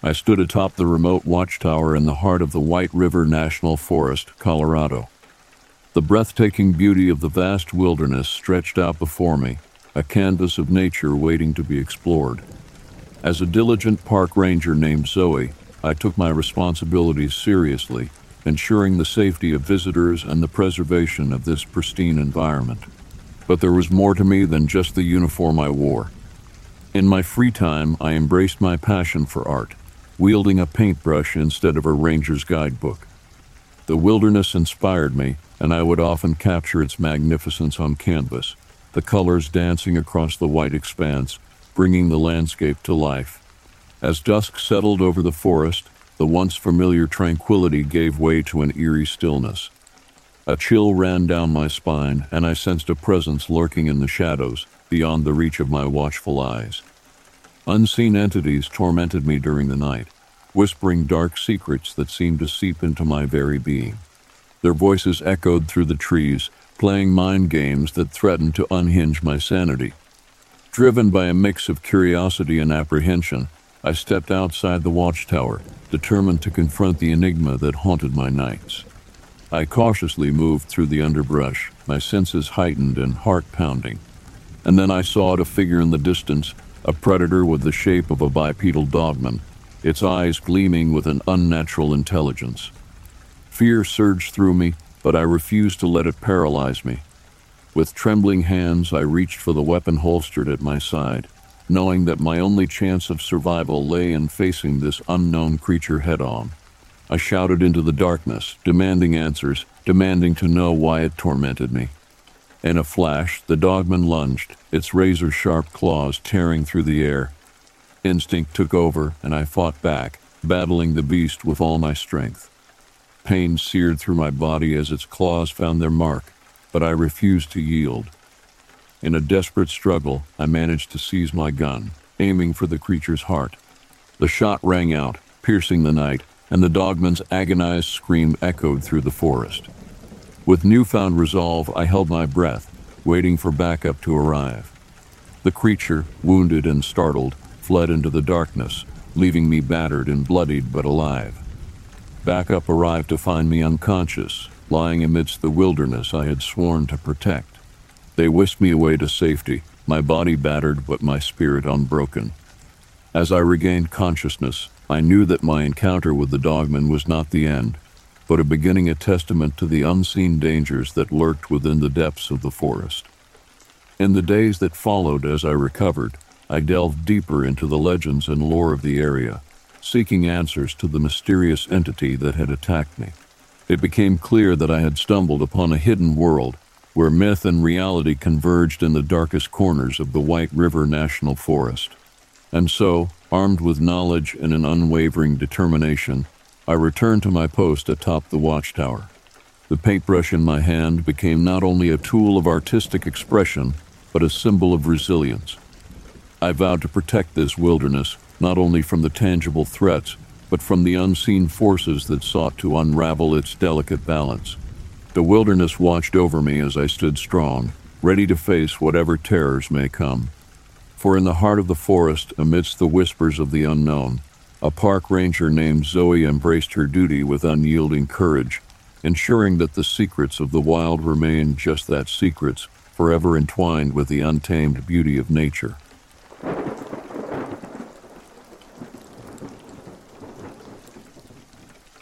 I stood atop the remote watchtower in the heart of the White River National Forest, Colorado. The breathtaking beauty of the vast wilderness stretched out before me, a canvas of nature waiting to be explored. As a diligent park ranger named Zoe, I took my responsibilities seriously, ensuring the safety of visitors and the preservation of this pristine environment. But there was more to me than just the uniform I wore. In my free time, I embraced my passion for art, wielding a paintbrush instead of a ranger's guidebook. The wilderness inspired me, and I would often capture its magnificence on canvas, the colors dancing across the white expanse, bringing the landscape to life. As dusk settled over the forest, the once familiar tranquility gave way to an eerie stillness. A chill ran down my spine, and I sensed a presence lurking in the shadows, beyond the reach of my watchful eyes. Unseen entities tormented me during the night, whispering dark secrets that seemed to seep into my very being. Their voices echoed through the trees, playing mind games that threatened to unhinge my sanity. Driven by a mix of curiosity and apprehension, I stepped outside the watchtower, determined to confront the enigma that haunted my nights. I cautiously moved through the underbrush, my senses heightened and heart pounding. And then I saw a figure in the distance, a predator with the shape of a bipedal dogman, its eyes gleaming with an unnatural intelligence. Fear surged through me, but I refused to let it paralyze me. With trembling hands, I reached for the weapon holstered at my side, knowing that my only chance of survival lay in facing this unknown creature head on. I shouted into the darkness, demanding answers, demanding to know why it tormented me. In a flash, the dogman lunged, its razor sharp claws tearing through the air. Instinct took over, and I fought back, battling the beast with all my strength. Pain seared through my body as its claws found their mark, but I refused to yield. In a desperate struggle, I managed to seize my gun, aiming for the creature's heart. The shot rang out, piercing the night, and the dogman's agonized scream echoed through the forest. With newfound resolve, I held my breath, waiting for backup to arrive. The creature, wounded and startled, fled into the darkness, leaving me battered and bloodied but alive. Backup arrived to find me unconscious, lying amidst the wilderness I had sworn to protect. They whisked me away to safety, my body battered but my spirit unbroken. As I regained consciousness, I knew that my encounter with the dogman was not the end, but a beginning a testament to the unseen dangers that lurked within the depths of the forest. In the days that followed as I recovered, I delved deeper into the legends and lore of the area, seeking answers to the mysterious entity that had attacked me. It became clear that I had stumbled upon a hidden world where myth and reality converged in the darkest corners of the White River National Forest. And so, armed with knowledge and an unwavering determination, I returned to my post atop the watchtower. The paintbrush in my hand became not only a tool of artistic expression, but a symbol of resilience. I vowed to protect this wilderness not only from the tangible threats, but from the unseen forces that sought to unravel its delicate balance. The wilderness watched over me as I stood strong, ready to face whatever terrors may come. For in the heart of the forest, amidst the whispers of the unknown, a park ranger named Zoe embraced her duty with unyielding courage, ensuring that the secrets of the wild remain just that secrets, forever entwined with the untamed beauty of nature.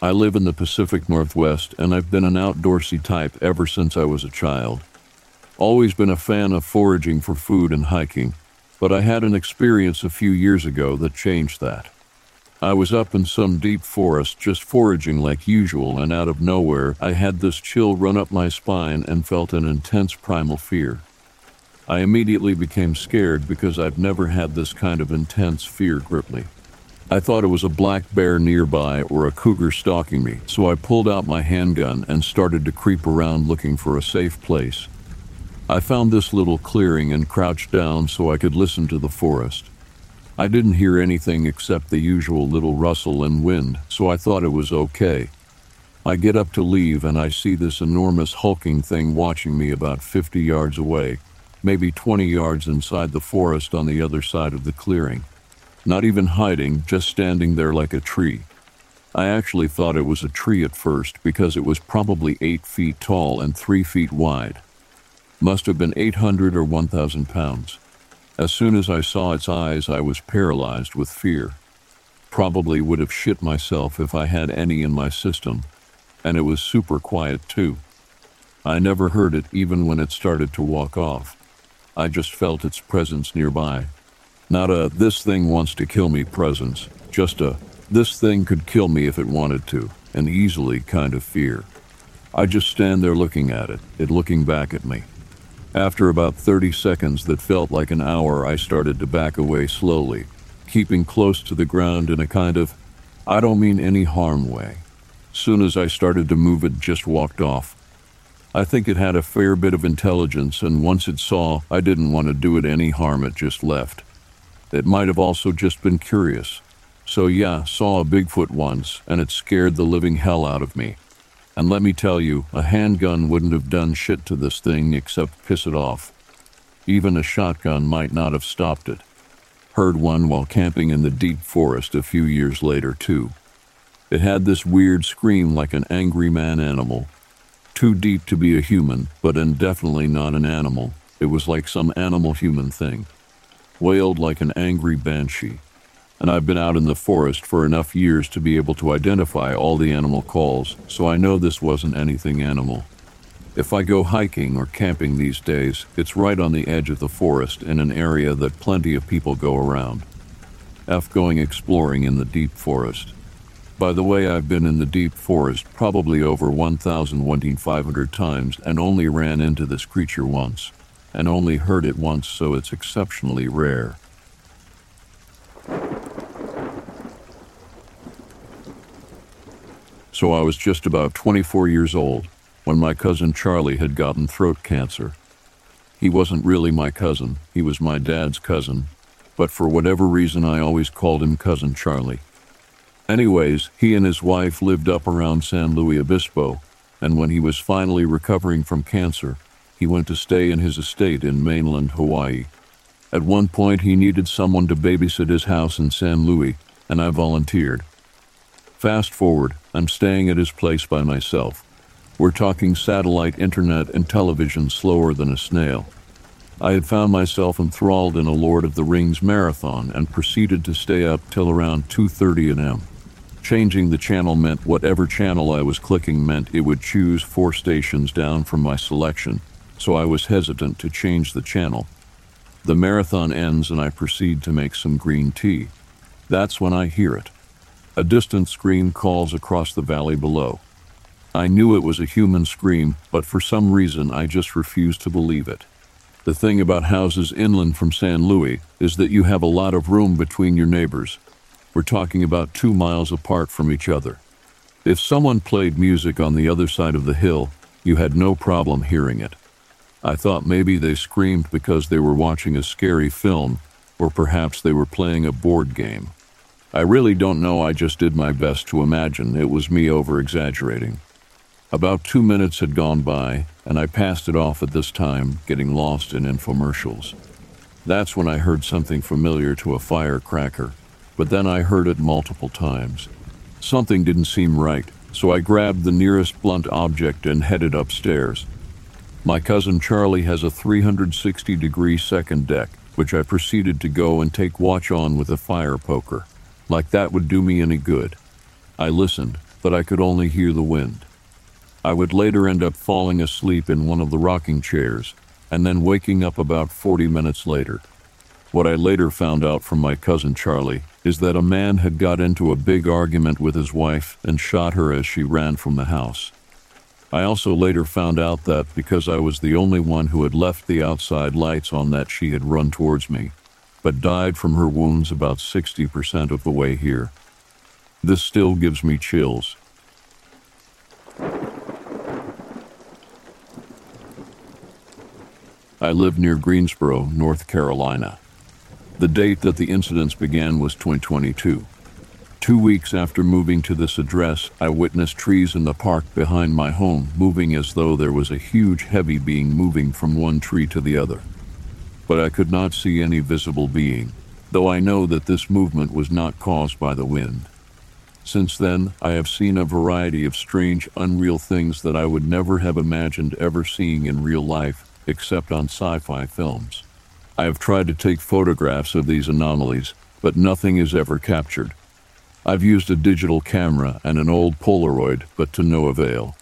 I live in the Pacific Northwest and I've been an outdoorsy type ever since I was a child. Always been a fan of foraging for food and hiking, but I had an experience a few years ago that changed that. I was up in some deep forest just foraging like usual, and out of nowhere, I had this chill run up my spine and felt an intense primal fear. I immediately became scared because I've never had this kind of intense fear grip me. I thought it was a black bear nearby or a cougar stalking me, so I pulled out my handgun and started to creep around looking for a safe place. I found this little clearing and crouched down so I could listen to the forest. I didn't hear anything except the usual little rustle and wind, so I thought it was okay. I get up to leave and I see this enormous hulking thing watching me about 50 yards away, maybe 20 yards inside the forest on the other side of the clearing. Not even hiding, just standing there like a tree. I actually thought it was a tree at first because it was probably 8 feet tall and 3 feet wide. Must have been 800 or 1,000 pounds. As soon as I saw its eyes, I was paralyzed with fear. Probably would have shit myself if I had any in my system, and it was super quiet too. I never heard it even when it started to walk off. I just felt its presence nearby. Not a this thing wants to kill me presence, just a this thing could kill me if it wanted to, and easily kind of fear. I just stand there looking at it, it looking back at me. After about 30 seconds that felt like an hour, I started to back away slowly, keeping close to the ground in a kind of, I don't mean any harm way. Soon as I started to move, it just walked off. I think it had a fair bit of intelligence, and once it saw I didn't want to do it any harm, it just left. It might have also just been curious. So, yeah, saw a Bigfoot once, and it scared the living hell out of me. And let me tell you, a handgun wouldn't have done shit to this thing except piss it off. Even a shotgun might not have stopped it. Heard one while camping in the deep forest a few years later, too. It had this weird scream like an angry man animal. Too deep to be a human, but indefinitely not an animal. It was like some animal human thing. Wailed like an angry banshee and I've been out in the forest for enough years to be able to identify all the animal calls, so I know this wasn't anything animal. If I go hiking or camping these days, it's right on the edge of the forest in an area that plenty of people go around. F going exploring in the deep forest. By the way, I've been in the deep forest probably over 1,500 times and only ran into this creature once, and only heard it once, so it's exceptionally rare. So I was just about 24 years old, when my cousin Charlie had gotten throat cancer. He wasn't really my cousin, he was my dad's cousin, but for whatever reason I always called him Cousin Charlie. Anyways, he and his wife lived up around San Luis Obispo, and when he was finally recovering from cancer, he went to stay in his estate in mainland Hawaii. At one point, he needed someone to babysit his house in San Luis, and I volunteered. Fast forward, I'm staying at his place by myself. We're talking satellite internet and television slower than a snail. I had found myself enthralled in a Lord of the Rings marathon and proceeded to stay up till around 2:30 a.m. Changing the channel meant whatever channel I was clicking meant it would choose four stations down from my selection, so I was hesitant to change the channel. The marathon ends and I proceed to make some green tea. That's when I hear it. A distant scream calls across the valley below. I knew it was a human scream, but for some reason I just refused to believe it. The thing about houses inland from San Luis is that you have a lot of room between your neighbors. We're talking about two miles apart from each other. If someone played music on the other side of the hill, you had no problem hearing it. I thought maybe they screamed because they were watching a scary film, or perhaps they were playing a board game. I really don't know, I just did my best to imagine it was me over exaggerating. About two minutes had gone by, and I passed it off at this time, getting lost in infomercials. That's when I heard something familiar to a firecracker, but then I heard it multiple times. Something didn't seem right, so I grabbed the nearest blunt object and headed upstairs. My cousin Charlie has a 360 degree second deck, which I proceeded to go and take watch on with a fire poker. Like that would do me any good. I listened, but I could only hear the wind. I would later end up falling asleep in one of the rocking chairs and then waking up about 40 minutes later. What I later found out from my cousin Charlie is that a man had got into a big argument with his wife and shot her as she ran from the house. I also later found out that because I was the only one who had left the outside lights on that she had run towards me, but died from her wounds about 60% of the way here. This still gives me chills. I live near Greensboro, North Carolina. The date that the incidents began was 2022. Two weeks after moving to this address, I witnessed trees in the park behind my home moving as though there was a huge heavy being moving from one tree to the other. But I could not see any visible being, though I know that this movement was not caused by the wind. Since then, I have seen a variety of strange, unreal things that I would never have imagined ever seeing in real life except on sci fi films. I have tried to take photographs of these anomalies, but nothing is ever captured. I've used a digital camera and an old Polaroid, but to no avail.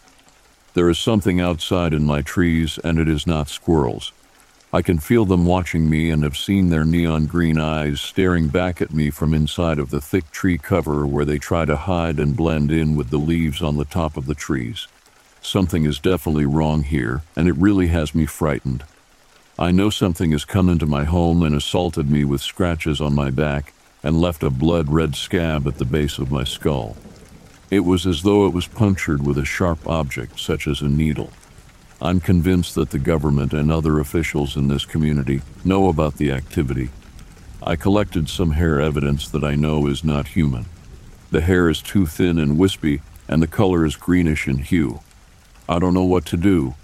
There is something outside in my trees, and it is not squirrels. I can feel them watching me and have seen their neon green eyes staring back at me from inside of the thick tree cover where they try to hide and blend in with the leaves on the top of the trees. Something is definitely wrong here, and it really has me frightened. I know something has come into my home and assaulted me with scratches on my back and left a blood red scab at the base of my skull. It was as though it was punctured with a sharp object, such as a needle. I'm convinced that the government and other officials in this community know about the activity. I collected some hair evidence that I know is not human. The hair is too thin and wispy, and the color is greenish in hue. I don't know what to do.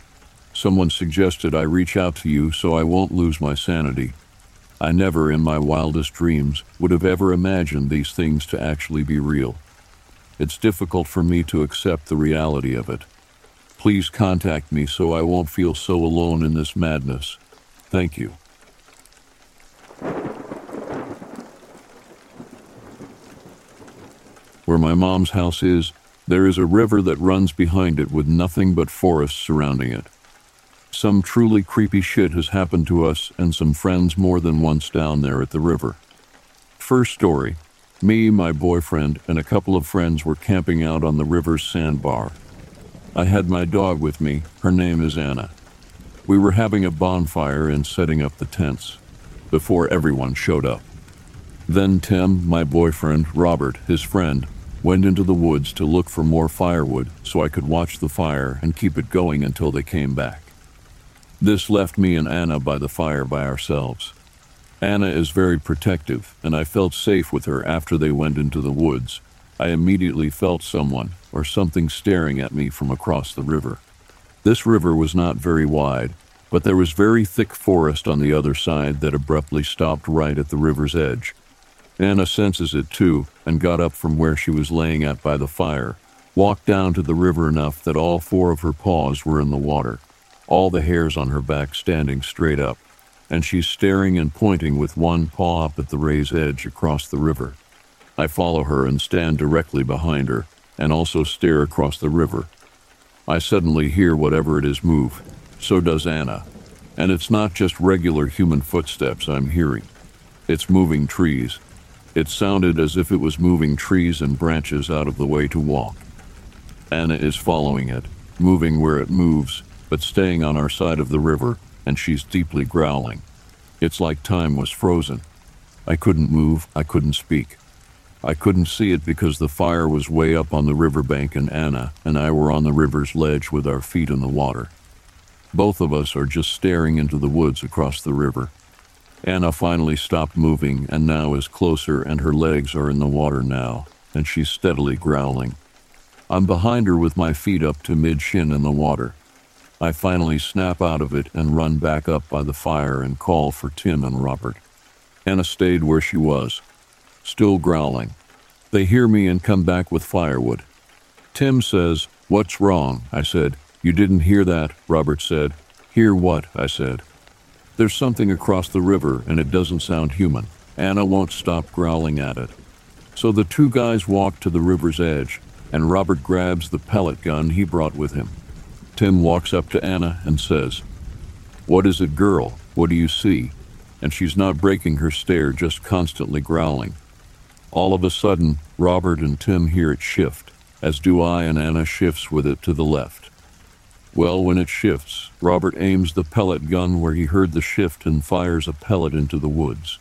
Someone suggested I reach out to you so I won't lose my sanity. I never, in my wildest dreams, would have ever imagined these things to actually be real. It's difficult for me to accept the reality of it. Please contact me so I won't feel so alone in this madness. Thank you. Where my mom's house is, there is a river that runs behind it with nothing but forest surrounding it. Some truly creepy shit has happened to us and some friends more than once down there at the river. First story me, my boyfriend, and a couple of friends were camping out on the river's sandbar. I had my dog with me. Her name is Anna. We were having a bonfire and setting up the tents before everyone showed up. Then Tim, my boyfriend, Robert, his friend, went into the woods to look for more firewood so I could watch the fire and keep it going until they came back. This left me and Anna by the fire by ourselves. Anna is very protective, and I felt safe with her after they went into the woods. I immediately felt someone or something staring at me from across the river. This river was not very wide, but there was very thick forest on the other side that abruptly stopped right at the river's edge. Anna senses it too and got up from where she was laying at by the fire, walked down to the river enough that all four of her paws were in the water, all the hairs on her back standing straight up and she's staring and pointing with one paw up at the ray's edge across the river. I follow her and stand directly behind her, and also stare across the river. I suddenly hear whatever it is move. So does Anna. And it's not just regular human footsteps I'm hearing. It's moving trees. It sounded as if it was moving trees and branches out of the way to walk. Anna is following it, moving where it moves, but staying on our side of the river and she's deeply growling. It's like time was frozen. I couldn't move, I couldn't speak. I couldn't see it because the fire was way up on the riverbank and Anna and I were on the river's ledge with our feet in the water. Both of us are just staring into the woods across the river. Anna finally stopped moving and now is closer and her legs are in the water now and she's steadily growling. I'm behind her with my feet up to mid shin in the water. I finally snap out of it and run back up by the fire and call for Tim and Robert. Anna stayed where she was, still growling. They hear me and come back with firewood. Tim says, What's wrong? I said. You didn't hear that, Robert said. Hear what? I said. There's something across the river and it doesn't sound human. Anna won't stop growling at it. So the two guys walk to the river's edge, and Robert grabs the pellet gun he brought with him. Tim walks up to Anna and says, What is it, girl? What do you see? And she's not breaking her stare, just constantly growling. All of a sudden, Robert and Tim hear it shift, as do I, and Anna shifts with it to the left. Well, when it shifts, Robert aims the pellet gun where he heard the shift and fires a pellet into the woods.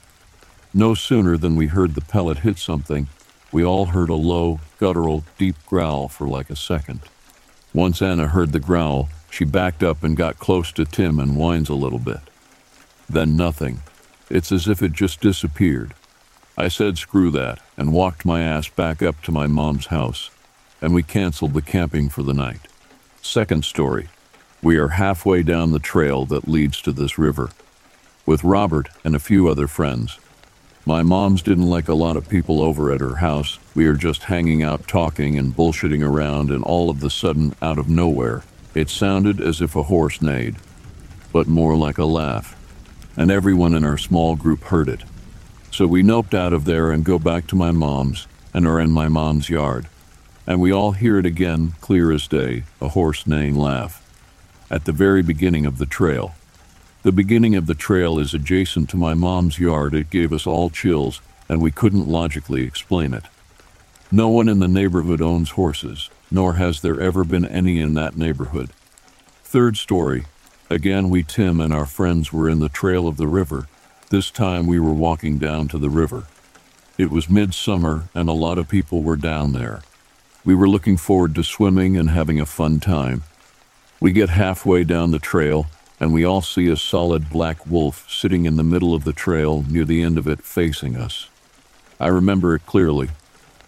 No sooner than we heard the pellet hit something, we all heard a low, guttural, deep growl for like a second. Once Anna heard the growl, she backed up and got close to Tim and whines a little bit. Then nothing. It's as if it just disappeared. I said screw that and walked my ass back up to my mom's house, and we canceled the camping for the night. Second story. We are halfway down the trail that leads to this river. With Robert and a few other friends. My mom's didn't like a lot of people over at her house. We are just hanging out talking and bullshitting around, and all of the sudden, out of nowhere, it sounded as if a horse neighed, but more like a laugh. And everyone in our small group heard it. So we noped out of there and go back to my mom's and are in my mom's yard. And we all hear it again, clear as day, a horse neighing laugh, at the very beginning of the trail. The beginning of the trail is adjacent to my mom's yard. It gave us all chills, and we couldn't logically explain it. No one in the neighborhood owns horses, nor has there ever been any in that neighborhood. Third story. Again, we, Tim, and our friends were in the trail of the river. This time we were walking down to the river. It was midsummer, and a lot of people were down there. We were looking forward to swimming and having a fun time. We get halfway down the trail, and we all see a solid black wolf sitting in the middle of the trail near the end of it facing us. I remember it clearly.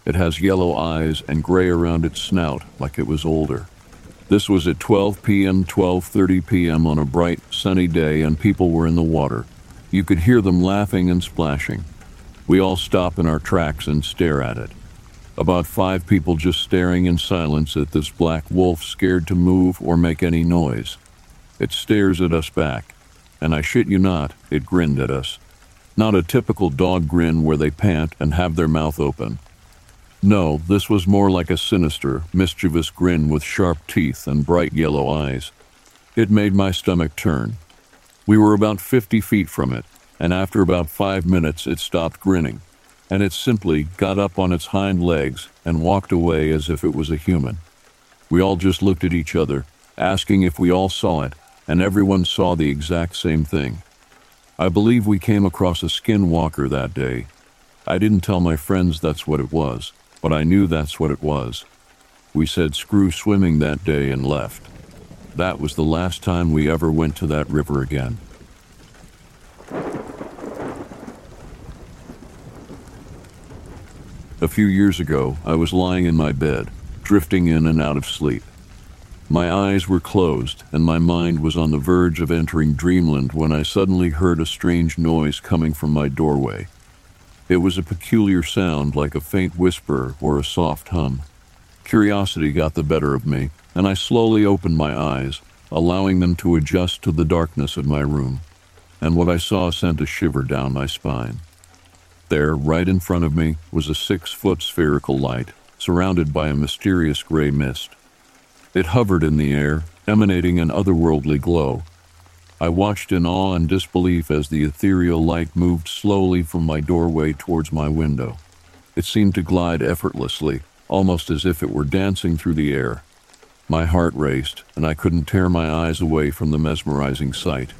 It has yellow eyes and gray around its snout like it was older. This was at 12 p.m., 12:30 p.m. on a bright, sunny day and people were in the water. You could hear them laughing and splashing. We all stop in our tracks and stare at it. About five people just staring in silence at this black wolf scared to move or make any noise. It stares at us back, and I shit you not, it grinned at us. Not a typical dog grin where they pant and have their mouth open. No, this was more like a sinister, mischievous grin with sharp teeth and bright yellow eyes. It made my stomach turn. We were about 50 feet from it, and after about five minutes it stopped grinning, and it simply got up on its hind legs and walked away as if it was a human. We all just looked at each other, asking if we all saw it, and everyone saw the exact same thing. I believe we came across a skinwalker that day. I didn't tell my friends that's what it was. but I knew that's what it was. We said screw swimming that day and left. That was the last time we ever went to that river again. A few years ago, I was lying in my bed, drifting in and out of sleep. My eyes were closed, and my mind was on the verge of entering dreamland when I suddenly heard a strange noise coming from my doorway. It was a peculiar sound like a faint whisper or a soft hum. Curiosity got the better of me, and I slowly opened my eyes, allowing them to adjust to the darkness of my room. And what I saw sent a shiver down my spine. There, right in front of me, was a six foot spherical light, surrounded by a mysterious gray mist. It hovered in the air, emanating an otherworldly glow. I watched in awe and disbelief as the ethereal light moved slowly from my doorway towards my window. It seemed to glide effortlessly, almost as if it were dancing through the air. My heart raced, and I couldn't tear my eyes away from the mesmerizing sight.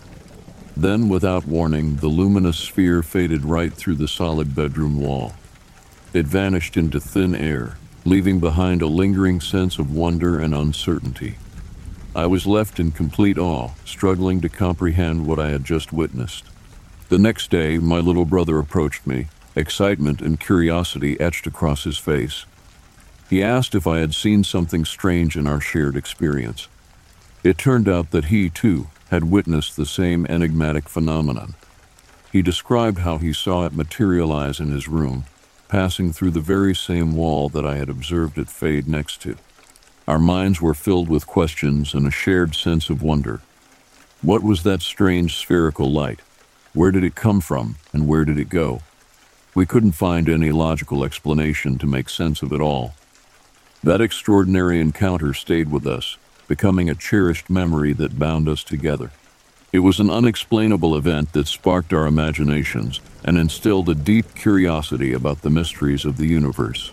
Then, without warning, the luminous sphere faded right through the solid bedroom wall. It vanished into thin air, leaving behind a lingering sense of wonder and uncertainty. I was left in complete awe, struggling to comprehend what I had just witnessed. The next day, my little brother approached me, excitement and curiosity etched across his face. He asked if I had seen something strange in our shared experience. It turned out that he, too, had witnessed the same enigmatic phenomenon. He described how he saw it materialize in his room, passing through the very same wall that I had observed it fade next to. Our minds were filled with questions and a shared sense of wonder. What was that strange spherical light? Where did it come from, and where did it go? We couldn't find any logical explanation to make sense of it all. That extraordinary encounter stayed with us, becoming a cherished memory that bound us together. It was an unexplainable event that sparked our imaginations and instilled a deep curiosity about the mysteries of the universe.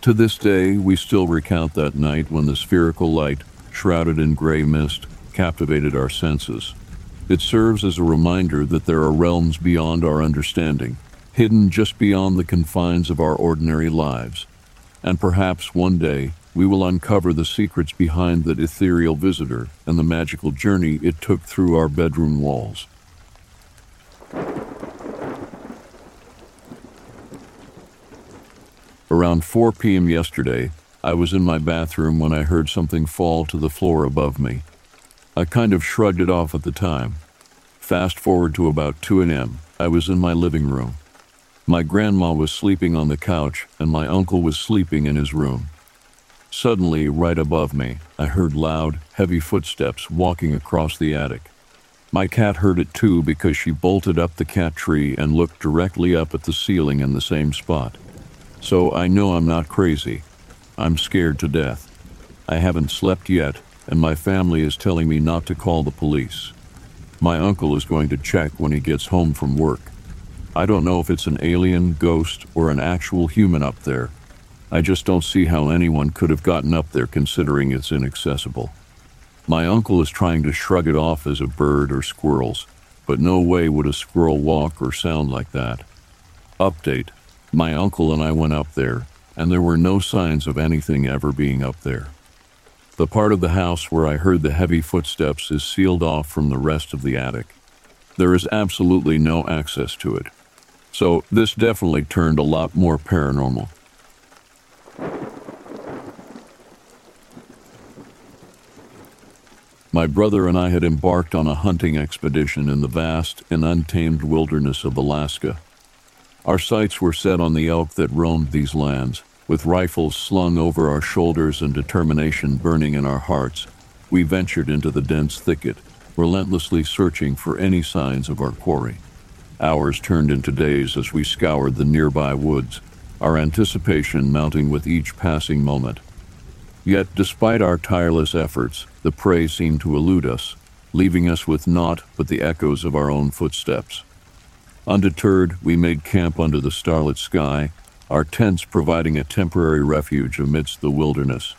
To this day, we still recount that night when the spherical light, shrouded in gray mist, captivated our senses. It serves as a reminder that there are realms beyond our understanding, hidden just beyond the confines of our ordinary lives. And perhaps one day we will uncover the secrets behind that ethereal visitor and the magical journey it took through our bedroom walls. Around 4 p.m. yesterday, I was in my bathroom when I heard something fall to the floor above me. I kind of shrugged it off at the time. Fast forward to about 2 a.m., I was in my living room. My grandma was sleeping on the couch, and my uncle was sleeping in his room. Suddenly, right above me, I heard loud, heavy footsteps walking across the attic. My cat heard it too because she bolted up the cat tree and looked directly up at the ceiling in the same spot. So I know I'm not crazy. I'm scared to death. I haven't slept yet, and my family is telling me not to call the police. My uncle is going to check when he gets home from work. I don't know if it's an alien, ghost, or an actual human up there, I just don't see how anyone could have gotten up there considering it's inaccessible. My uncle is trying to shrug it off as a bird or squirrels, but no way would a squirrel walk or sound like that. Update My uncle and I went up there, and there were no signs of anything ever being up there. The part of the house where I heard the heavy footsteps is sealed off from the rest of the attic. There is absolutely no access to it. So, this definitely turned a lot more paranormal. My brother and I had embarked on a hunting expedition in the vast and untamed wilderness of Alaska. Our sights were set on the elk that roamed these lands. With rifles slung over our shoulders and determination burning in our hearts, we ventured into the dense thicket, relentlessly searching for any signs of our quarry. Hours turned into days as we scoured the nearby woods, our anticipation mounting with each passing moment. Yet, despite our tireless efforts, the prey seemed to elude us, leaving us with naught but the echoes of our own footsteps. Undeterred, we made camp under the starlit sky, our tents providing a temporary refuge amidst the wilderness.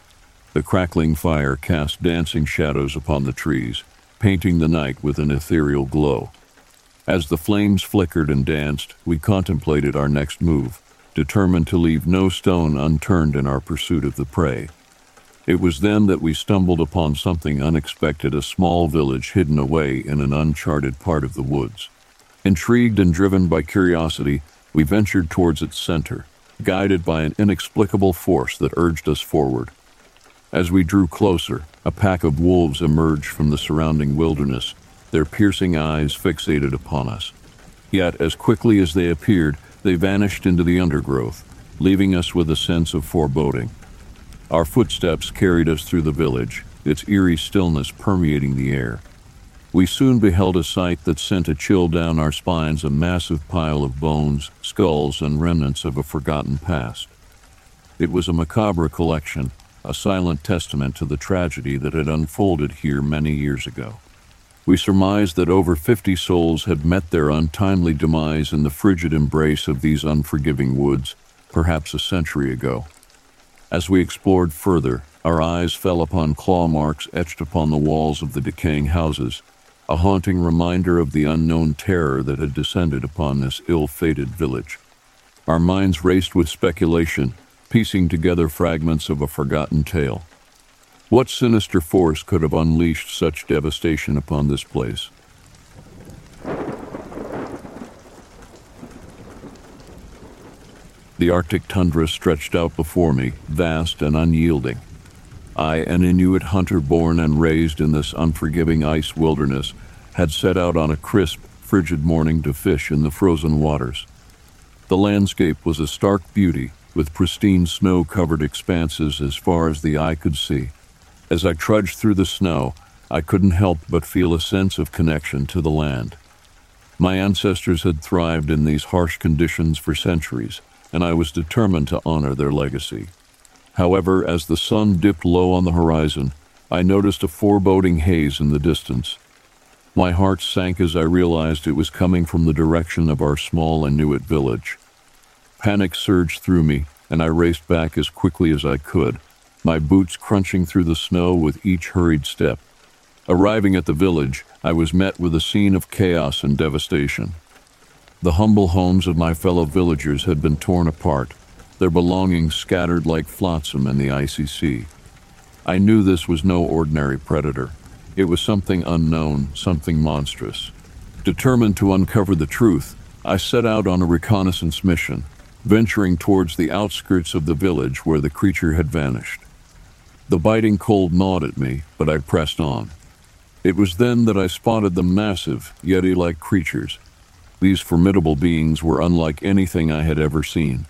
The crackling fire cast dancing shadows upon the trees, painting the night with an ethereal glow. As the flames flickered and danced, we contemplated our next move, determined to leave no stone unturned in our pursuit of the prey. It was then that we stumbled upon something unexpected a small village hidden away in an uncharted part of the woods. Intrigued and driven by curiosity, we ventured towards its center, guided by an inexplicable force that urged us forward. As we drew closer, a pack of wolves emerged from the surrounding wilderness, their piercing eyes fixated upon us. Yet, as quickly as they appeared, they vanished into the undergrowth, leaving us with a sense of foreboding. Our footsteps carried us through the village, its eerie stillness permeating the air. We soon beheld a sight that sent a chill down our spines a massive pile of bones, skulls, and remnants of a forgotten past. It was a macabre collection, a silent testament to the tragedy that had unfolded here many years ago. We surmised that over 50 souls had met their untimely demise in the frigid embrace of these unforgiving woods, perhaps a century ago. As we explored further, our eyes fell upon claw marks etched upon the walls of the decaying houses, a haunting reminder of the unknown terror that had descended upon this ill fated village. Our minds raced with speculation, piecing together fragments of a forgotten tale. What sinister force could have unleashed such devastation upon this place? The Arctic tundra stretched out before me, vast and unyielding. I, an Inuit hunter born and raised in this unforgiving ice wilderness, had set out on a crisp, frigid morning to fish in the frozen waters. The landscape was a stark beauty, with pristine snow covered expanses as far as the eye could see. As I trudged through the snow, I couldn't help but feel a sense of connection to the land. My ancestors had thrived in these harsh conditions for centuries, and I was determined to honor their legacy. However, as the sun dipped low on the horizon, I noticed a foreboding haze in the distance. My heart sank as I realized it was coming from the direction of our small Inuit village. Panic surged through me, and I raced back as quickly as I could, my boots crunching through the snow with each hurried step. Arriving at the village, I was met with a scene of chaos and devastation. The humble homes of my fellow villagers had been torn apart, their belongings scattered like flotsam in the icy sea. I knew this was no ordinary predator. It was something unknown, something monstrous. Determined to uncover the truth, I set out on a reconnaissance mission, venturing towards the outskirts of the village where the creature had vanished. The biting cold gnawed at me, but I pressed on. It was then that I spotted the massive, Yeti like creatures these formidable beings were unlike anything I had ever seen.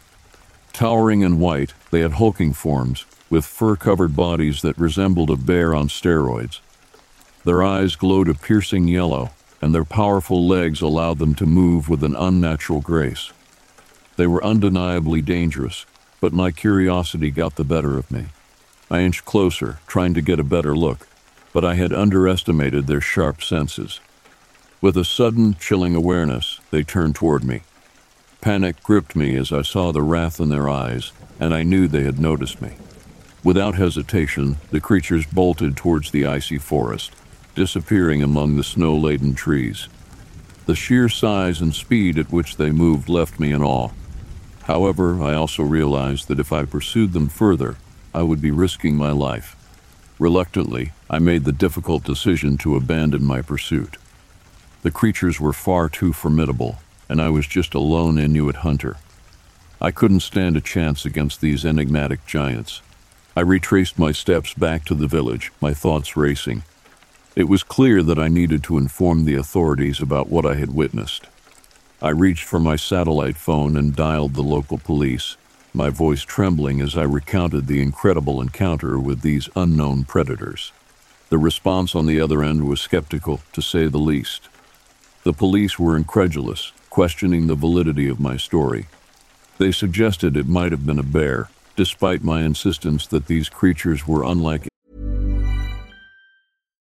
Towering and white, they had hulking forms, with fur covered bodies that resembled a bear on steroids. Their eyes glowed a piercing yellow, and their powerful legs allowed them to move with an unnatural grace. They were undeniably dangerous, but my curiosity got the better of me. I inched closer, trying to get a better look, but I had underestimated their sharp senses. With a sudden, chilling awareness, they turned toward me. Panic gripped me as I saw the wrath in their eyes, and I knew they had noticed me. Without hesitation, the creatures bolted towards the icy forest, disappearing among the snow laden trees. The sheer size and speed at which they moved left me in awe. However, I also realized that if I pursued them further, I would be risking my life. Reluctantly, I made the difficult decision to abandon my pursuit. The creatures were far too formidable, and I was just a lone Inuit hunter. I couldn't stand a chance against these enigmatic giants. I retraced my steps back to the village, my thoughts racing. It was clear that I needed to inform the authorities about what I had witnessed. I reached for my satellite phone and dialed the local police, my voice trembling as I recounted the incredible encounter with these unknown predators. The response on the other end was skeptical, to say the least. The police were incredulous, questioning the validity of my story. They suggested it might have been a bear, despite my insistence that these creatures were unlike.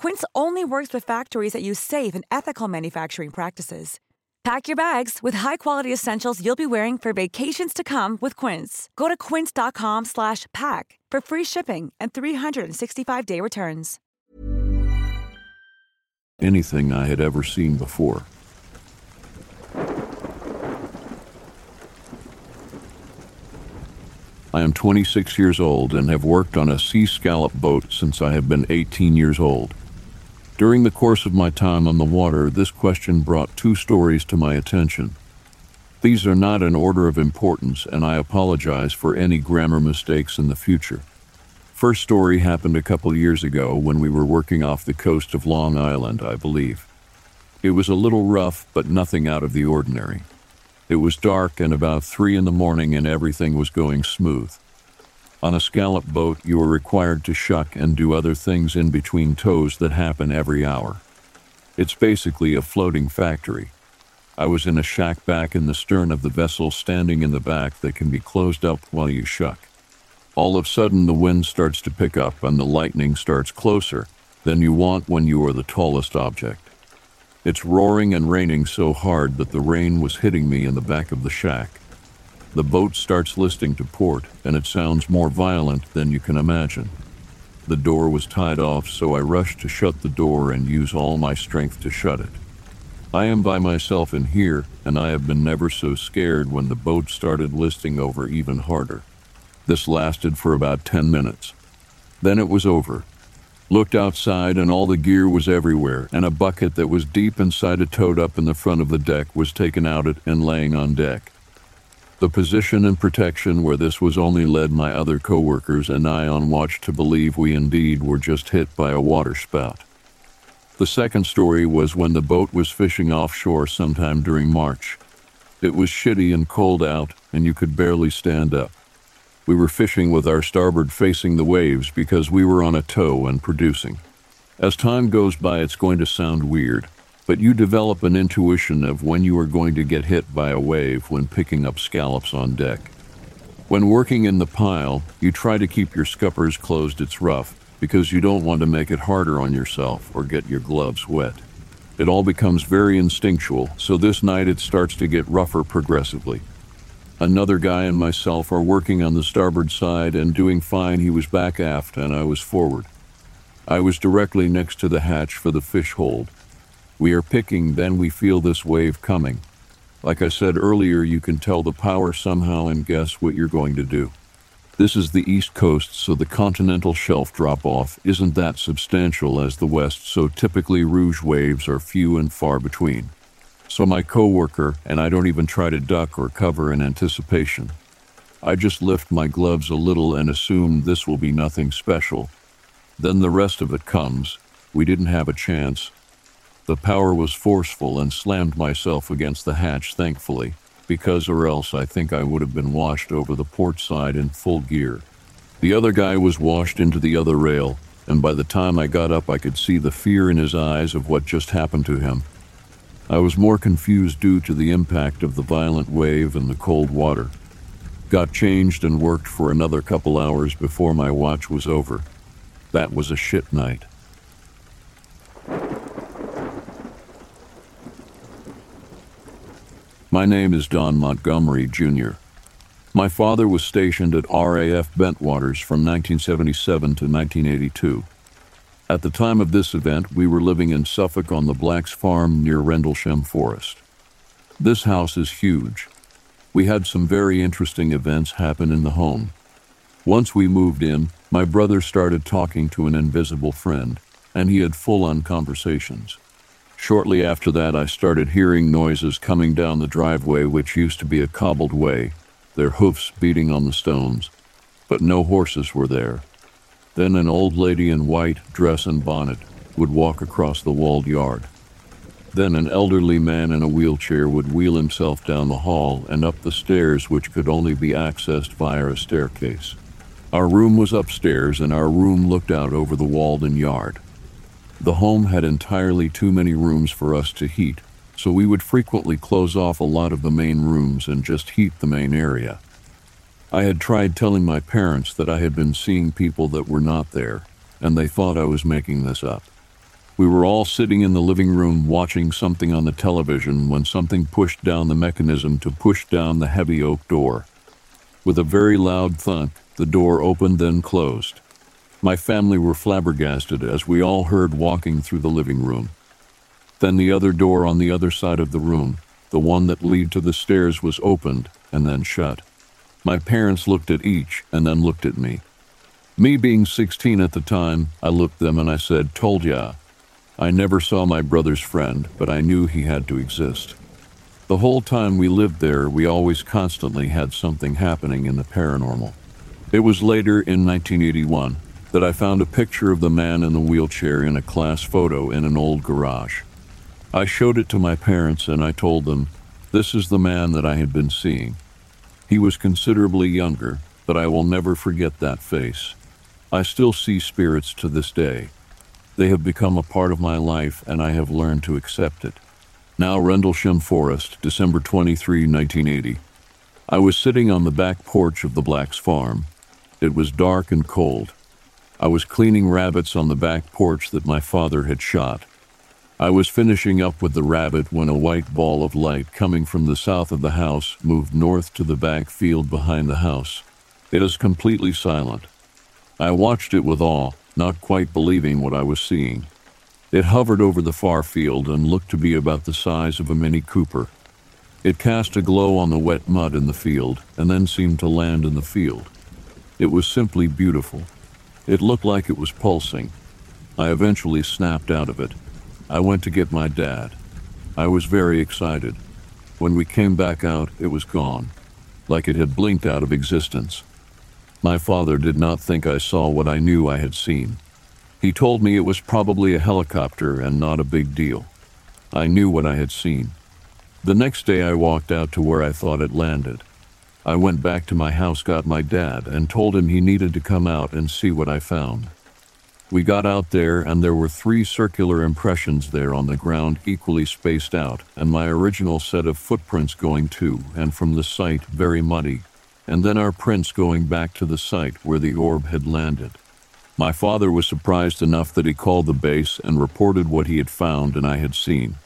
Quince only works with factories that use safe and ethical manufacturing practices. Pack your bags with high-quality essentials you'll be wearing for vacations to come with Quince. Go to quince.com/pack for free shipping and 365-day returns. Anything I had ever seen before. I am 26 years old and have worked on a sea scallop boat since I have been 18 years old. During the course of my time on the water, this question brought two stories to my attention. These are not in order of importance, and I apologize for any grammar mistakes in the future. First story happened a couple years ago when we were working off the coast of Long Island, I believe. It was a little rough, but nothing out of the ordinary. It was dark and about three in the morning, and everything was going smooth. On a scallop boat, you are required to shuck and do other things in between tows that happen every hour. It's basically a floating factory. I was in a shack back in the stern of the vessel, standing in the back that can be closed up while you shuck. All of a sudden, the wind starts to pick up and the lightning starts closer than you want when you are the tallest object. It's roaring and raining so hard that the rain was hitting me in the back of the shack. The boat starts listing to port, and it sounds more violent than you can imagine. The door was tied off, so I rushed to shut the door and use all my strength to shut it. I am by myself in here, and I have been never so scared when the boat started listing over even harder. This lasted for about 10 minutes. Then it was over. Looked outside, and all the gear was everywhere, and a bucket that was deep inside a tote up in the front of the deck was taken out and laying on deck. The position and protection where this was only led my other coworkers and I on watch to believe we indeed were just hit by a waterspout. The second story was when the boat was fishing offshore sometime during March. It was shitty and cold out, and you could barely stand up. We were fishing with our starboard facing the waves because we were on a tow and producing. As time goes by, it's going to sound weird, but you develop an intuition of when you are going to get hit by a wave when picking up scallops on deck. When working in the pile, you try to keep your scuppers closed, it's rough, because you don't want to make it harder on yourself or get your gloves wet. It all becomes very instinctual, so this night it starts to get rougher progressively. Another guy and myself are working on the starboard side and doing fine. He was back aft and I was forward. I was directly next to the hatch for the fish hold. We are picking, then we feel this wave coming. Like I said earlier, you can tell the power somehow and guess what you're going to do. This is the East Coast, so the continental shelf drop off isn't that substantial as the West, so typically rouge waves are few and far between. So my coworker and I don't even try to duck or cover in anticipation. I just lift my gloves a little and assume this will be nothing special. Then the rest of it comes. We didn't have a chance. The power was forceful and slammed myself against the hatch, thankfully, because or else I think I would have been washed over the port side in full gear. The other guy was washed into the other rail, and by the time I got up, I could see the fear in his eyes of what just happened to him. I was more confused due to the impact of the violent wave and the cold water. Got changed and worked for another couple hours before my watch was over. That was a shit night. My name is Don Montgomery, Jr. My father was stationed at RAF Bentwaters from 1977 to 1982. At the time of this event, we were living in Suffolk on the Blacks Farm near Rendlesham Forest. This house is huge. We had some very interesting events happen in the home. Once we moved in, my brother started talking to an invisible friend, and he had full on conversations. Shortly after that, I started hearing noises coming down the driveway, which used to be a cobbled way, their hoofs beating on the stones, but no horses were there. Then an old lady in white dress and bonnet would walk across the walled yard. Then an elderly man in a wheelchair would wheel himself down the hall and up the stairs, which could only be accessed via a staircase. Our room was upstairs, and our room looked out over the Walden yard. The home had entirely too many rooms for us to heat, so we would frequently close off a lot of the main rooms and just heat the main area. I had tried telling my parents that I had been seeing people that were not there, and they thought I was making this up. We were all sitting in the living room watching something on the television when something pushed down the mechanism to push down the heavy oak door. With a very loud thunk, the door opened then closed. My family were flabbergasted as we all heard walking through the living room. Then the other door on the other side of the room, the one that lead to the stairs was opened and then shut. My parents looked at each and then looked at me. Me being 16 at the time, I looked them and I said, Told ya. I never saw my brother's friend, but I knew he had to exist. The whole time we lived there, we always constantly had something happening in the paranormal. It was later in 1981 that I found a picture of the man in the wheelchair in a class photo in an old garage. I showed it to my parents and I told them, This is the man that I had been seeing. He was considerably younger, but I will never forget that face. I still see spirits to this day. They have become a part of my life, and I have learned to accept it. Now, Rendlesham Forest, December 23, 1980. I was sitting on the back porch of the Blacks farm. It was dark and cold. I was cleaning rabbits on the back porch that my father had shot. I was finishing up with the rabbit when a white ball of light coming from the south of the house moved north to the back field behind the house. It is completely silent. I watched it with awe, not quite believing what I was seeing. It hovered over the far field and looked to be about the size of a Mini Cooper. It cast a glow on the wet mud in the field and then seemed to land in the field. It was simply beautiful. It looked like it was pulsing. I eventually snapped out of it. I went to get my dad. I was very excited. When we came back out, it was gone, like it had blinked out of existence. My father did not think I saw what I knew I had seen. He told me it was probably a helicopter and not a big deal. I knew what I had seen. The next day, I walked out to where I thought it landed. I went back to my house, got my dad, and told him he needed to come out and see what I found. We got out there, and there were three circular impressions there on the ground, equally spaced out, and my original set of footprints going to and from the site, very muddy, and then our prints going back to the site where the orb had landed. My father was surprised enough that he called the base and reported what he had found and I had seen.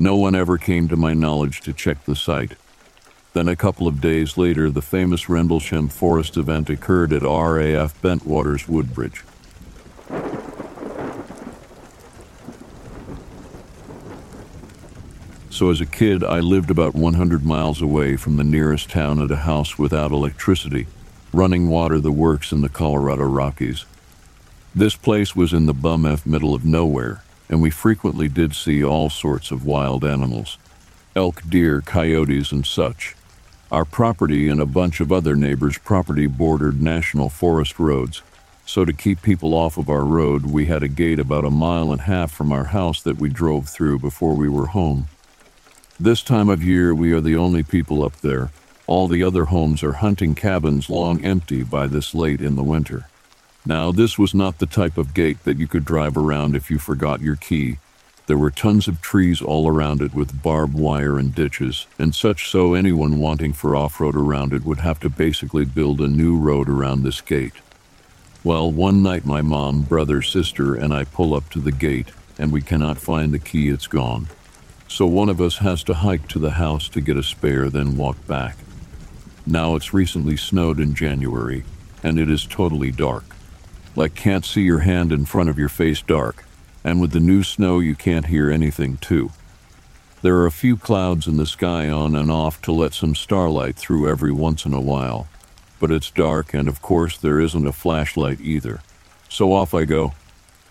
No one ever came to my knowledge to check the site. Then, a couple of days later, the famous Rendlesham Forest event occurred at RAF Bentwaters Woodbridge. So, as a kid, I lived about 100 miles away from the nearest town at a house without electricity, running water, the works in the Colorado Rockies. This place was in the bum F middle of nowhere, and we frequently did see all sorts of wild animals elk, deer, coyotes, and such. Our property and a bunch of other neighbors' property bordered national forest roads, so to keep people off of our road, we had a gate about a mile and a half from our house that we drove through before we were home. This time of year, we are the only people up there. All the other homes are hunting cabins long empty by this late in the winter. Now, this was not the type of gate that you could drive around if you forgot your key. There were tons of trees all around it with barbed wire and ditches, and such so anyone wanting for off road around it would have to basically build a new road around this gate. Well, one night my mom, brother, sister, and I pull up to the gate, and we cannot find the key, it's gone. So one of us has to hike to the house to get a spare, then walk back. Now it's recently snowed in January, and it is totally dark. like can't see your hand in front of your face dark, and with the new snow, you can't hear anything too. There are a few clouds in the sky on and off to let some starlight through every once in a while, but it's dark, and of course, there isn't a flashlight either. So off I go.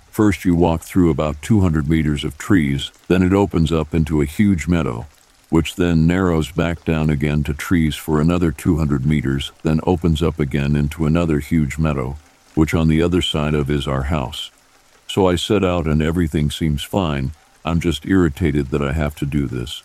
First, you walk through about 200 meters of trees, then it opens up into a huge meadow, which then narrows back down again to trees for another 200 meters, then opens up again into another huge meadow, which on the other side of is our house. So I set out and everything seems fine. I'm just irritated that I have to do this.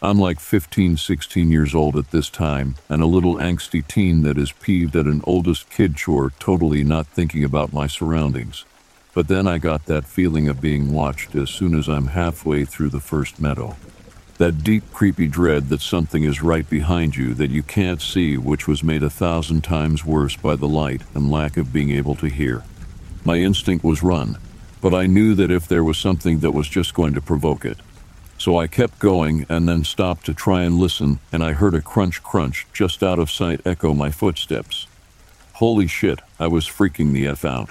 I'm like 15, 16 years old at this time, and a little angsty teen that is peeved at an oldest kid chore, totally not thinking about my surroundings. But then I got that feeling of being watched as soon as I'm halfway through the first meadow. That deep, creepy dread that something is right behind you that you can't see, which was made a thousand times worse by the light and lack of being able to hear. My instinct was run, but I knew that if there was something that was just going to provoke it. So I kept going and then stopped to try and listen, and I heard a crunch crunch just out of sight echo my footsteps. Holy shit, I was freaking the F out.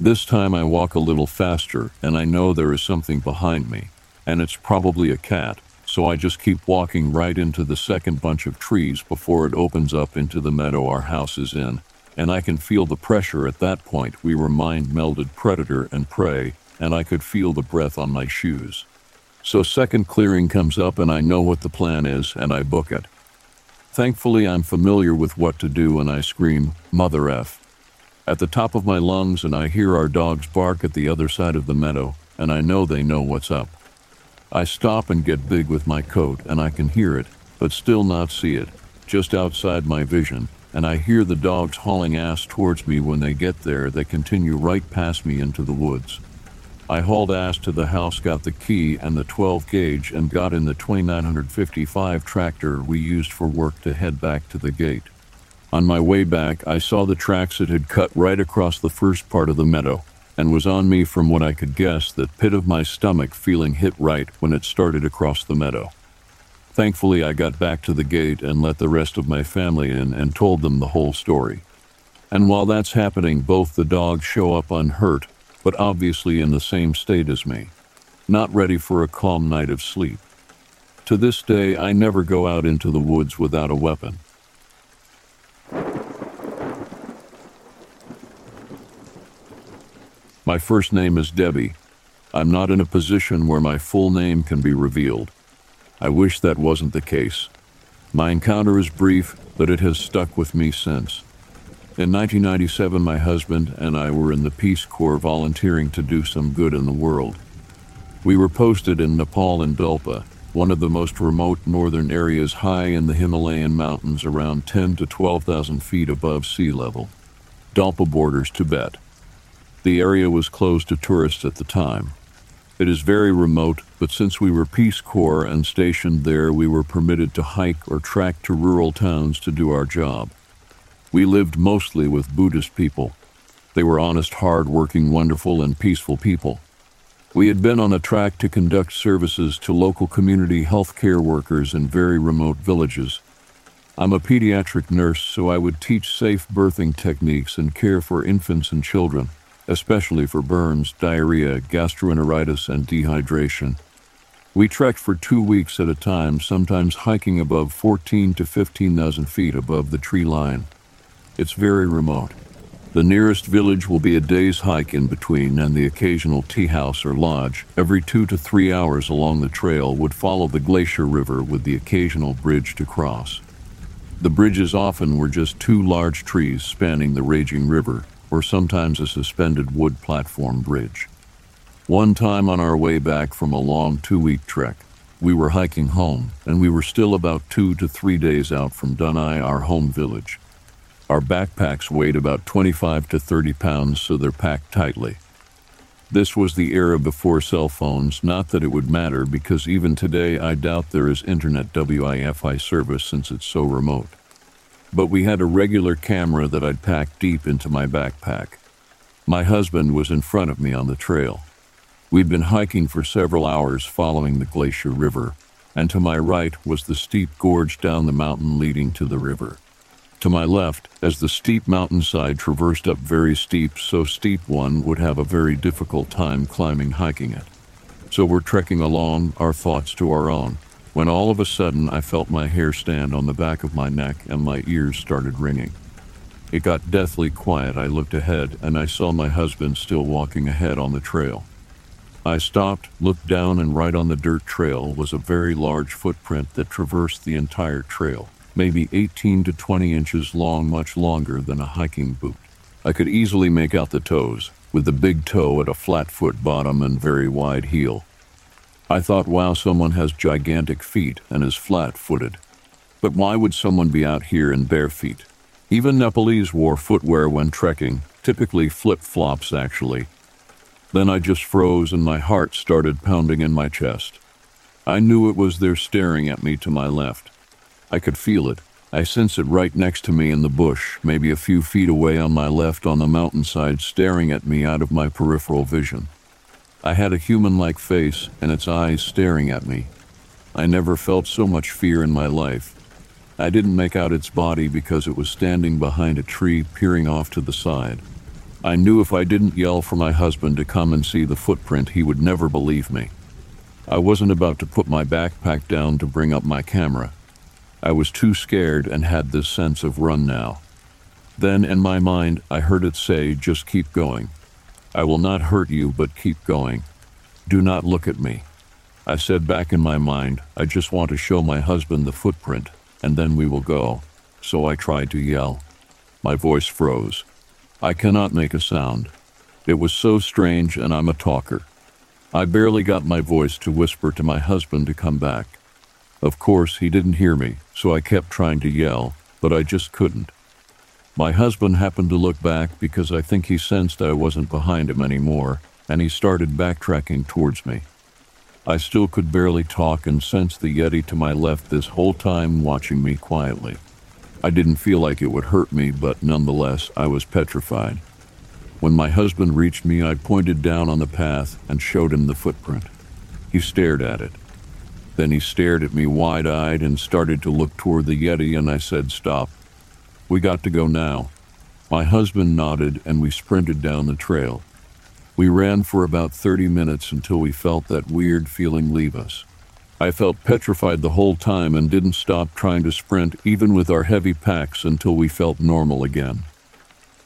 This time I walk a little faster, and I know there is something behind me, and it's probably a cat, so I just keep walking right into the second bunch of trees before it opens up into the meadow our house is in, and I can feel the pressure at that point. We were mind melded predator and prey, and I could feel the breath on my shoes. So, second clearing comes up, and I know what the plan is, and I book it. Thankfully, I'm familiar with what to do, and I scream, Mother F at the top of my lungs, and I hear our dogs bark at the other side of the meadow, and I know they know what's up. I stop and get big with my coat, and I can hear it, but still not see it, just outside my vision, and I hear the dogs hauling ass towards me when they get there. They continue right past me into the woods. I hauled ass to the house, got the key and the 12 gauge, and got in the 2955 tractor we used for work to head back to the gate. On my way back, I saw the tracks it had cut right across the first part of the meadow, and was on me from what I could guess that pit of my stomach feeling hit right when it started across the meadow. Thankfully, I got back to the gate and let the rest of my family in and told them the whole story. And while that's happening, both the dogs show up unhurt, but obviously in the same state as me, not ready for a calm night of sleep. To this day, I never go out into the woods without a weapon. My first name is Debbie. I'm not in a position where my full name can be revealed. I wish that wasn't the case. My encounter is brief, but it has stuck with me since. In 1997, my husband and I were in the Peace Corps volunteering to do some good in the world. We were posted in Nepal and Dolpa, one of the most remote northern areas high in the Himalayan mountains around 10 to 12,000 feet above sea level. Dolpa borders Tibet. The area was closed to tourists at the time. It is very remote, but since we were Peace Corps and stationed there, we were permitted to hike or track to rural towns to do our job. We lived mostly with Buddhist people. They were honest, hard working, wonderful, and peaceful people. We had been on a track to conduct services to local community health care workers in very remote villages. I'm a pediatric nurse, so I would teach safe birthing techniques and care for infants and children especially for burns, diarrhea, gastroenteritis, and dehydration. We trekked for two weeks at a time, sometimes hiking above 14 to 15,000 feet above the tree line. It's very remote. The nearest village will be a day's hike in between, and the occasional tea house or lodge, every two to three hours along the trail, would follow the glacier river with the occasional bridge to cross. The bridges often were just two large trees spanning the raging river, or sometimes a suspended wood platform bridge. One time on our way back from a long two week trek, we were hiking home, and we were still about two to three days out from Dunai, our home village. Our backpacks weighed about 25 to 30 pounds, so they're packed tightly. This was the era before cell phones, not that it would matter, because even today I doubt there is internet Wi Fi service since it's so remote but we had a regular camera that I'd packed deep into my backpack. My husband was in front of me on the trail. We'd been hiking for several hours following the Glacier River, and to my right was the steep gorge down the mountain leading to the river. To my left, as the steep mountainside traversed up very steep, so steep one would have a very difficult time climbing hiking it. So we're trekking along, our thoughts to our own, when all of a sudden I felt my hair stand on the back of my neck and my ears started ringing. It got deathly quiet. I looked ahead and I saw my husband still walking ahead on the trail. I stopped, looked down, and right on the dirt trail was a very large footprint that traversed the entire trail maybe 18 to 20 inches long, much longer than a hiking boot. I could easily make out the toes, with the big toe at a flat foot bottom and very wide heel. I thought, wow, someone has gigantic feet and is flat footed. But why would someone be out here in bare feet? Even Nepalese wore footwear when trekking, typically flip flops, actually. Then I just froze and my heart started pounding in my chest. I knew it was there staring at me to my left. I could feel it. I sense it right next to me in the bush, maybe a few feet away on my left on the mountainside, staring at me out of my peripheral vision. I had a human like face and its eyes staring at me. I never felt so much fear in my life. I didn't make out its body because it was standing behind a tree, peering off to the side. I knew if I didn't yell for my husband to come and see the footprint, he would never believe me. I wasn't about to put my backpack down to bring up my camera. I was too scared and had this sense of run now. Then, in my mind, I heard it say, just keep going. I will not hurt you, but keep going. Do not look at me. I said back in my mind, I just want to show my husband the footprint, and then we will go. So I tried to yell. My voice froze. I cannot make a sound. It was so strange, and I'm a talker. I barely got my voice to whisper to my husband to come back. Of course, he didn't hear me, so I kept trying to yell, but I just couldn't. My husband happened to look back because I think he sensed I wasn't behind him anymore, and he started backtracking towards me. I still could barely talk and sensed the Yeti to my left this whole time watching me quietly. I didn't feel like it would hurt me, but nonetheless, I was petrified. When my husband reached me, I pointed down on the path and showed him the footprint. He stared at it. Then he stared at me wide eyed and started to look toward the Yeti, and I said, Stop. We got to go now. My husband nodded, and we sprinted down the trail. We ran for about 30 minutes until we felt that weird feeling leave us. I felt petrified the whole time and didn't stop trying to sprint, even with our heavy packs, until we felt normal again.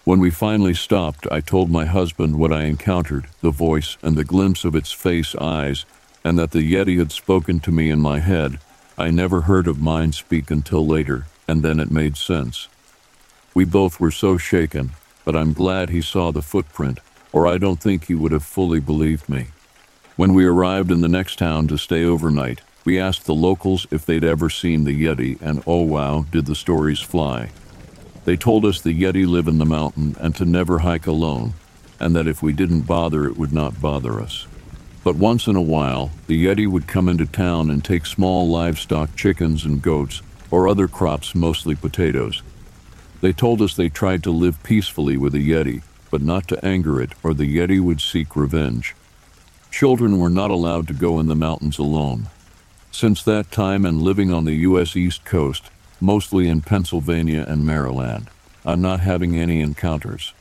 When we finally stopped, I told my husband what I encountered the voice and the glimpse of its face eyes and that the Yeti had spoken to me in my head. I never heard of mine speak until later, and then it made sense. We both were so shaken, but I'm glad he saw the footprint, or I don't think he would have fully believed me. When we arrived in the next town to stay overnight, we asked the locals if they'd ever seen the Yeti, and oh wow, did the stories fly. They told us the Yeti live in the mountain and to never hike alone, and that if we didn't bother, it would not bother us. But once in a while, the Yeti would come into town and take small livestock, chickens and goats, or other crops, mostly potatoes. They told us they tried to live peacefully with the Yeti, but not to anger it, or the Yeti would seek revenge. Children were not allowed to go in the mountains alone. Since that time and living on the U.S. East Coast, mostly in Pennsylvania and Maryland, I'm not having any encounters.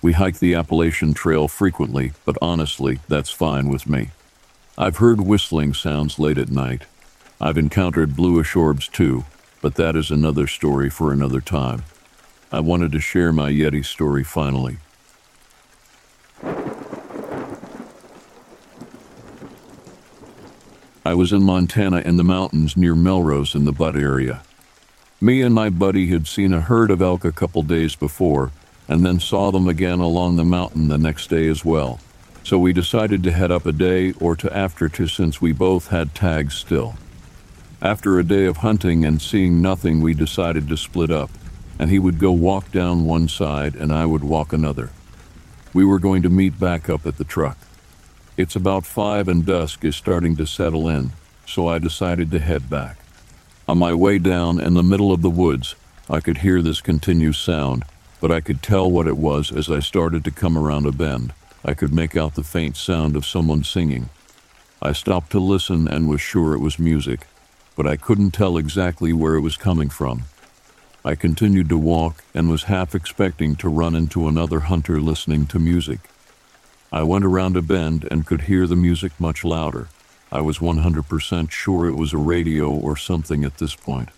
We hike the Appalachian Trail frequently, but honestly, that's fine with me. I've heard whistling sounds late at night. I've encountered bluish orbs too, but that is another story for another time. I wanted to share my Yeti story finally. I was in Montana in the mountains near Melrose in the Butte area. Me and my buddy had seen a herd of elk a couple days before, and then saw them again along the mountain the next day as well. So we decided to head up a day or to after to since we both had tags still. After a day of hunting and seeing nothing, we decided to split up, and he would go walk down one side and I would walk another. We were going to meet back up at the truck. It's about five and dusk is starting to settle in, so I decided to head back. On my way down in the middle of the woods, I could hear this continuous sound, but I could tell what it was as I started to come around a bend. I could make out the faint sound of someone singing. I stopped to listen and was sure it was music, but I couldn't tell exactly where it was coming from. I continued to walk and was half expecting to run into another hunter listening to music. I went around a bend and could hear the music much louder. I was 100% sure it was a radio or something at this point.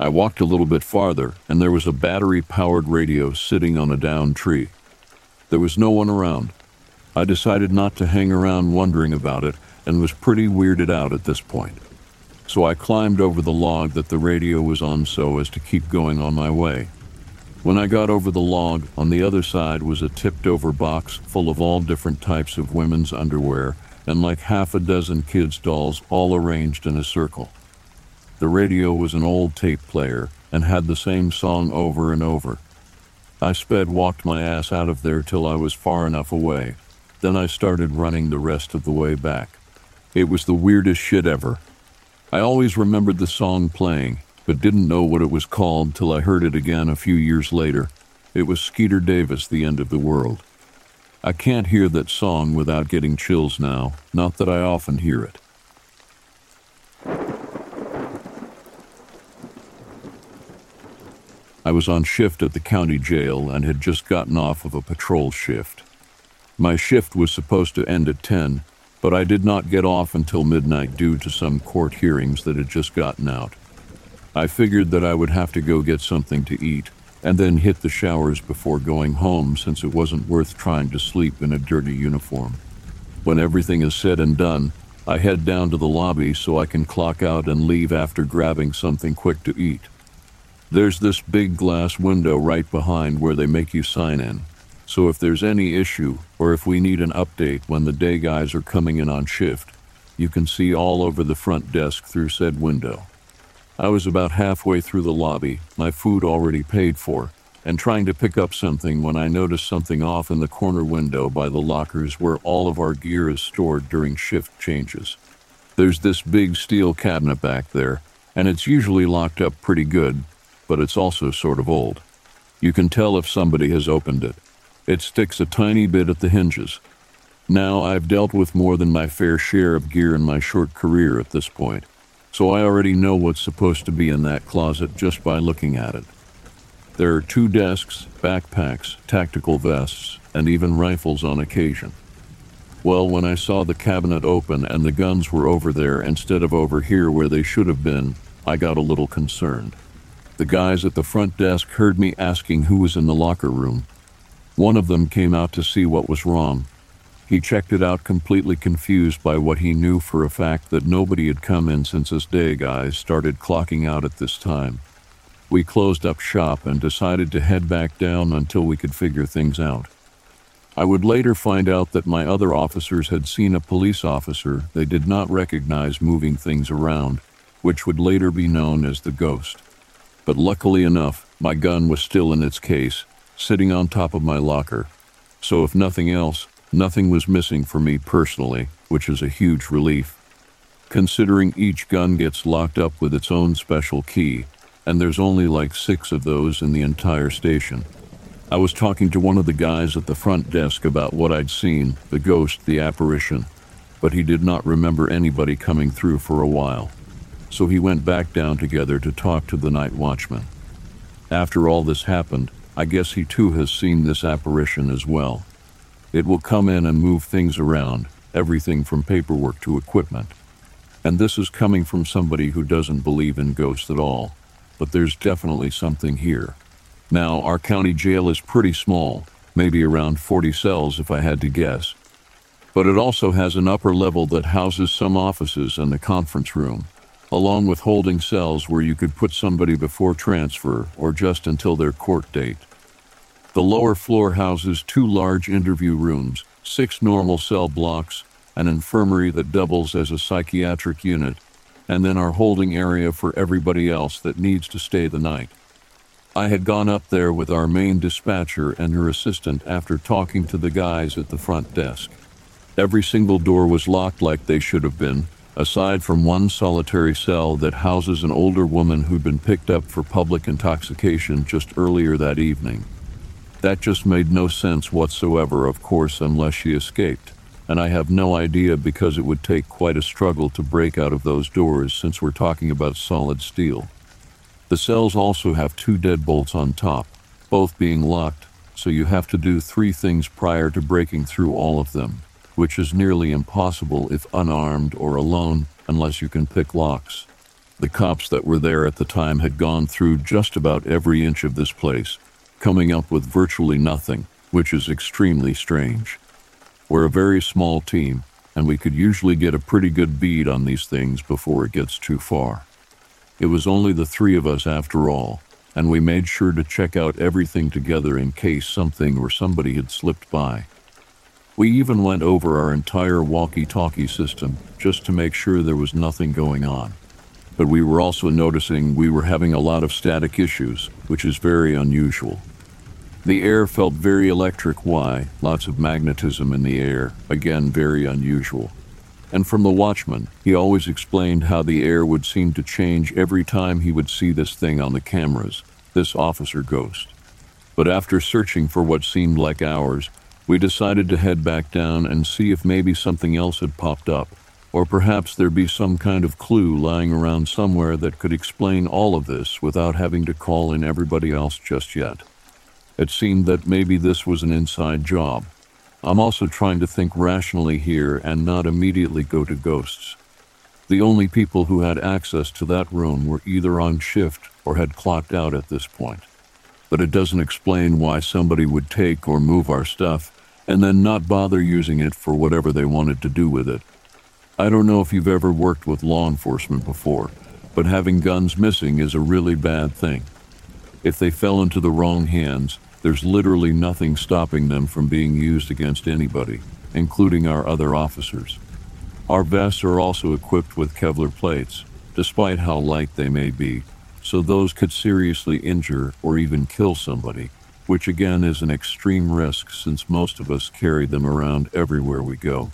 I walked a little bit farther, and there was a battery powered radio sitting on a down tree. There was no one around. I decided not to hang around wondering about it and was pretty weirded out at this point. So I climbed over the log that the radio was on so as to keep going on my way. When I got over the log, on the other side was a tipped over box full of all different types of women's underwear and like half a dozen kids' dolls all arranged in a circle. The radio was an old tape player and had the same song over and over. I sped walked my ass out of there till I was far enough away. Then I started running the rest of the way back. It was the weirdest shit ever. I always remembered the song playing, but didn't know what it was called till I heard it again a few years later. It was Skeeter Davis, The End of the World. I can't hear that song without getting chills now, not that I often hear it. I was on shift at the county jail and had just gotten off of a patrol shift. My shift was supposed to end at 10, but I did not get off until midnight due to some court hearings that had just gotten out. I figured that I would have to go get something to eat and then hit the showers before going home since it wasn't worth trying to sleep in a dirty uniform. When everything is said and done, I head down to the lobby so I can clock out and leave after grabbing something quick to eat. There's this big glass window right behind where they make you sign in. So if there's any issue, or if we need an update when the day guys are coming in on shift, you can see all over the front desk through said window. I was about halfway through the lobby, my food already paid for, and trying to pick up something when I noticed something off in the corner window by the lockers where all of our gear is stored during shift changes. There's this big steel cabinet back there, and it's usually locked up pretty good, but it's also sort of old. You can tell if somebody has opened it. It sticks a tiny bit at the hinges. Now, I've dealt with more than my fair share of gear in my short career at this point, so I already know what's supposed to be in that closet just by looking at it. There are two desks, backpacks, tactical vests, and even rifles on occasion. Well, when I saw the cabinet open and the guns were over there instead of over here where they should have been, I got a little concerned. The guys at the front desk heard me asking who was in the locker room. One of them came out to see what was wrong. He checked it out completely confused by what he knew for a fact that nobody had come in since his day guys started clocking out at this time. We closed up shop and decided to head back down until we could figure things out. I would later find out that my other officers had seen a police officer they did not recognize moving things around, which would later be known as the ghost. But luckily enough, my gun was still in its case, sitting on top of my locker. So if nothing else, nothing was missing for me personally, which is a huge relief. Considering each gun gets locked up with its own special key, and there's only like six of those in the entire station. I was talking to one of the guys at the front desk about what I'd seen the ghost, the apparition, but he did not remember anybody coming through for a while so he went back down together to talk to the night watchman. After all this happened, I guess he too has seen this apparition as well. It will come in and move things around, everything from paperwork to equipment. And this is coming from somebody who doesn't believe in ghosts at all, but there's definitely something here. Now, our county jail is pretty small, maybe around 40 cells if I had to guess. But it also has an upper level that houses some offices and a conference room along with holding cells where you could put somebody before transfer or just until their court date. The lower floor houses two large interview rooms, six normal cell blocks, an infirmary that doubles as a psychiatric unit, and then our holding area for everybody else that needs to stay the night. I had gone up there with our main dispatcher and her assistant after talking to the guys at the front desk. Every single door was locked like they should have been, aside from one solitary cell that houses an older woman who'd been picked up for public intoxication just earlier that evening. That just made no sense whatsoever, of course, unless she escaped, and I have no idea because it would take quite a struggle to break out of those doors since we're talking about solid steel. The cells also have two deadbolts on top, both being locked, so you have to do three things prior to breaking through all of them, which is nearly impossible if unarmed or alone unless you can pick locks. The cops that were there at the time had gone through just about every inch of this place, coming up with virtually nothing, which is extremely strange. We're a very small team, and we could usually get a pretty good bead on these things before it gets too far. It was only the three of us after all, and we made sure to check out everything together in case something or somebody had slipped by. We even went over our entire walkie talkie system just to make sure there was nothing going on. But we were also noticing we were having a lot of static issues, which is very unusual. The air felt very electric. Why? Lots of magnetism in the air. Again, very unusual and from the watchman, he always explained how the air would seem to change every time he would see this thing on the cameras, this officer ghost. But after searching for what seemed like hours, we decided to head back down and see if maybe something else had popped up, or perhaps there'd be some kind of clue lying around somewhere that could explain all of this without having to call in everybody else just yet. It seemed that maybe this was an inside job, I'm also trying to think rationally here and not immediately go to ghosts. The only people who had access to that room were either on shift or had clocked out at this point. But it doesn't explain why somebody would take or move our stuff and then not bother using it for whatever they wanted to do with it. I don't know if you've ever worked with law enforcement before, but having guns missing is a really bad thing. If they fell into the wrong hands, there's literally nothing stopping them from being used against anybody, including our other officers. Our vests are also equipped with Kevlar plates, despite how light they may be, so those could seriously injure or even kill somebody, which again is an extreme risk since most of us carry them around everywhere we go.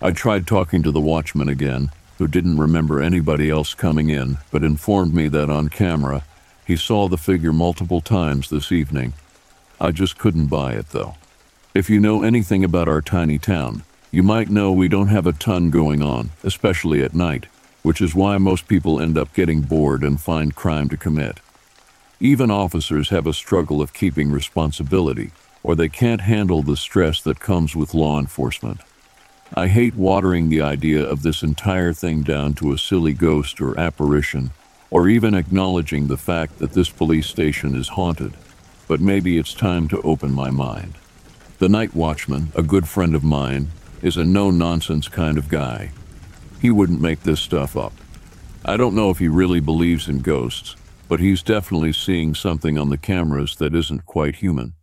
I tried talking to the watchman again, who didn't remember anybody else coming in, but informed me that on camera he saw the figure multiple times this evening I just couldn't buy it, though. If you know anything about our tiny town, you might know we don't have a ton going on, especially at night, which is why most people end up getting bored and find crime to commit. Even officers have a struggle of keeping responsibility, or they can't handle the stress that comes with law enforcement. I hate watering the idea of this entire thing down to a silly ghost or apparition, or even acknowledging the fact that this police station is haunted but maybe it's time to open my mind. The night watchman, a good friend of mine, is a no nonsense kind of guy. He wouldn't make this stuff up. I don't know if he really believes in ghosts, but he's definitely seeing something on the cameras that isn't quite human.